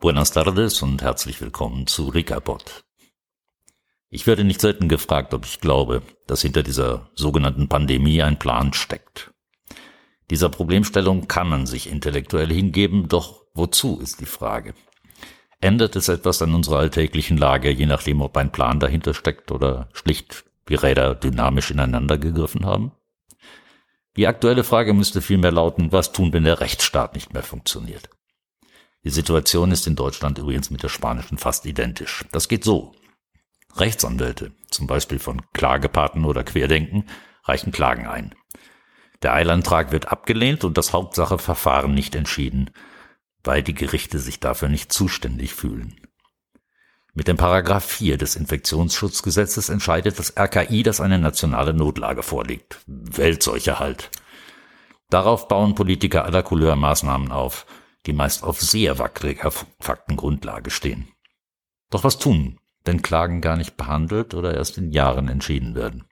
Buenas tardes und herzlich willkommen zu Ricapod. Ich werde nicht selten gefragt, ob ich glaube, dass hinter dieser sogenannten Pandemie ein Plan steckt. Dieser Problemstellung kann man sich intellektuell hingeben, doch wozu ist die Frage. Ändert es etwas an unserer alltäglichen Lage, je nachdem, ob ein Plan dahinter steckt oder schlicht die Räder dynamisch ineinander gegriffen haben? Die aktuelle Frage müsste vielmehr lauten, was tun, wenn der Rechtsstaat nicht mehr funktioniert? Die Situation ist in Deutschland übrigens mit der spanischen fast identisch. Das geht so. Rechtsanwälte, zum Beispiel von Klagepaten oder Querdenken, reichen Klagen ein. Der Eilantrag wird abgelehnt und das Hauptsacheverfahren nicht entschieden, weil die Gerichte sich dafür nicht zuständig fühlen. Mit dem Paragraph 4 des Infektionsschutzgesetzes entscheidet das RKI, dass eine nationale Notlage vorliegt. Weltseuche halt. Darauf bauen Politiker aller Couleur Maßnahmen auf – die meist auf sehr wackeliger Faktengrundlage stehen. Doch was tun, wenn Klagen gar nicht behandelt oder erst in Jahren entschieden werden?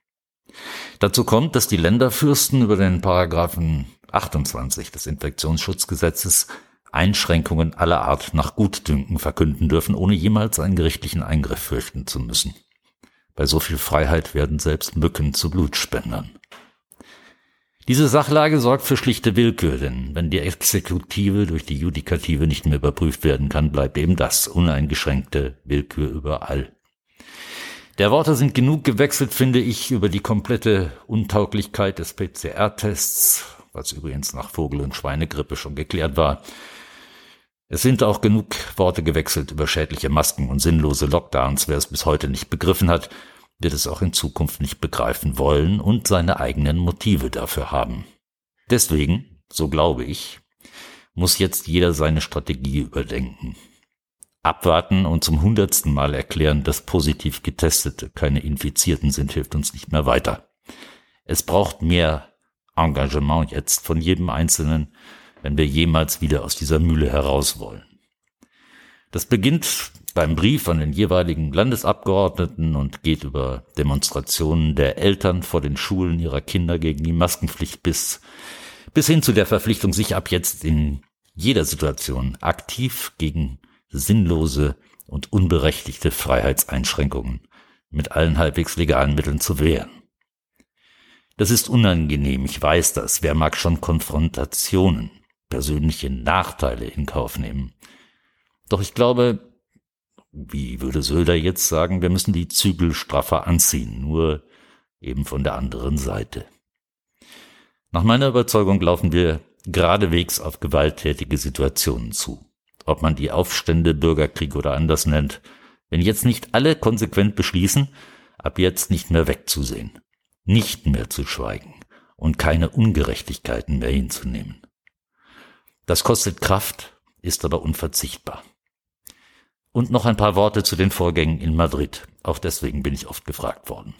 Dazu kommt, dass die Länderfürsten über den Paragraphen 28 des Infektionsschutzgesetzes Einschränkungen aller Art nach Gutdünken verkünden dürfen, ohne jemals einen gerichtlichen Eingriff fürchten zu müssen. Bei so viel Freiheit werden selbst Mücken zu Blutspendern. Diese Sachlage sorgt für schlichte Willkür, denn wenn die Exekutive durch die Judikative nicht mehr überprüft werden kann, bleibt eben das uneingeschränkte Willkür überall. Der Worte sind genug gewechselt, finde ich, über die komplette Untauglichkeit des PCR-Tests, was übrigens nach Vogel- und Schweinegrippe schon geklärt war. Es sind auch genug Worte gewechselt über schädliche Masken und sinnlose Lockdowns. Wer es bis heute nicht begriffen hat, wird es auch in Zukunft nicht begreifen wollen und seine eigenen Motive dafür haben. Deswegen, so glaube ich, muss jetzt jeder seine Strategie überdenken. Abwarten und zum hundertsten Mal erklären, dass positiv Getestete keine Infizierten sind, hilft uns nicht mehr weiter. Es braucht mehr Engagement jetzt von jedem Einzelnen, wenn wir jemals wieder aus dieser Mühle heraus wollen. Das beginnt beim Brief an den jeweiligen Landesabgeordneten und geht über Demonstrationen der Eltern vor den Schulen ihrer Kinder gegen die Maskenpflicht bis, bis hin zu der Verpflichtung, sich ab jetzt in jeder Situation aktiv gegen sinnlose und unberechtigte Freiheitseinschränkungen mit allen halbwegs legalen Mitteln zu wehren. Das ist unangenehm, ich weiß das. Wer mag schon Konfrontationen, persönliche Nachteile in Kauf nehmen? Doch ich glaube, wie würde Söder jetzt sagen, wir müssen die Zügel straffer anziehen, nur eben von der anderen Seite. Nach meiner Überzeugung laufen wir geradewegs auf gewalttätige Situationen zu. Ob man die Aufstände, Bürgerkrieg oder anders nennt, wenn jetzt nicht alle konsequent beschließen, ab jetzt nicht mehr wegzusehen, nicht mehr zu schweigen und keine Ungerechtigkeiten mehr hinzunehmen. Das kostet Kraft, ist aber unverzichtbar. Und noch ein paar Worte zu den Vorgängen in Madrid. Auch deswegen bin ich oft gefragt worden.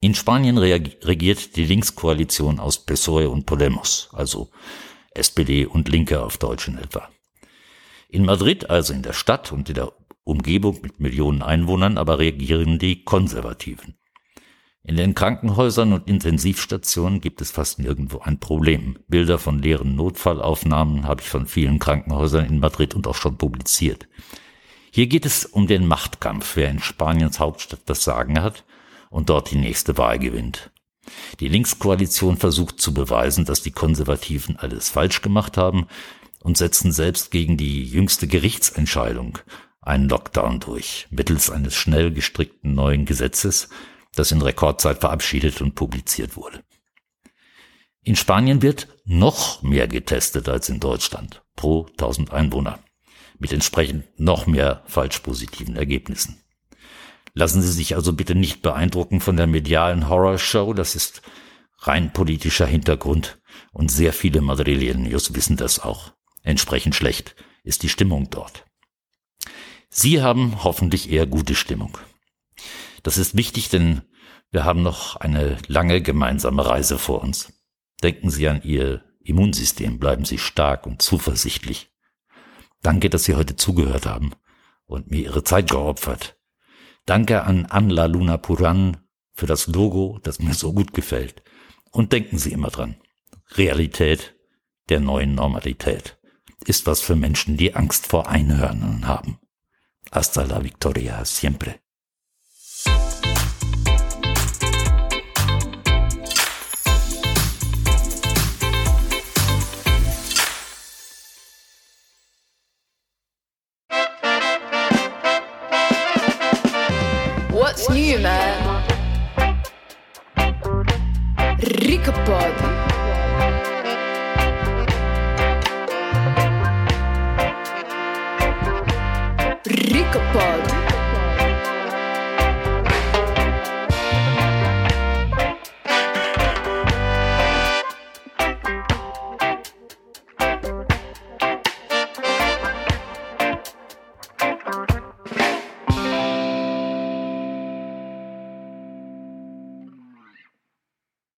In Spanien regiert die Linkskoalition aus PSOE und Podemos, also SPD und Linke auf Deutsch in etwa. In Madrid, also in der Stadt und in der Umgebung mit Millionen Einwohnern, aber regieren die Konservativen. In den Krankenhäusern und Intensivstationen gibt es fast nirgendwo ein Problem. Bilder von leeren Notfallaufnahmen habe ich von vielen Krankenhäusern in Madrid und auch schon publiziert. Hier geht es um den Machtkampf, wer in Spaniens Hauptstadt das Sagen hat und dort die nächste Wahl gewinnt. Die Linkskoalition versucht zu beweisen, dass die Konservativen alles falsch gemacht haben und setzen selbst gegen die jüngste Gerichtsentscheidung einen Lockdown durch, mittels eines schnell gestrickten neuen Gesetzes, das in Rekordzeit verabschiedet und publiziert wurde. In Spanien wird noch mehr getestet als in Deutschland pro 1000 Einwohner mit entsprechend noch mehr falsch positiven Ergebnissen. Lassen Sie sich also bitte nicht beeindrucken von der medialen Horrorshow, das ist rein politischer Hintergrund und sehr viele Madrileños wissen das auch. Entsprechend schlecht ist die Stimmung dort. Sie haben hoffentlich eher gute Stimmung. Das ist wichtig, denn wir haben noch eine lange gemeinsame Reise vor uns. Denken Sie an Ihr Immunsystem, bleiben Sie stark und zuversichtlich. Danke, dass Sie heute zugehört haben und mir ihre Zeit geopfert. Danke an Anla Luna Puran für das Logo, das mir so gut gefällt. Und denken Sie immer dran. Realität der neuen Normalität ist was für Menschen, die Angst vor Einhörnern haben. Hasta la victoria siempre. What's new, man? Rickapod. Rica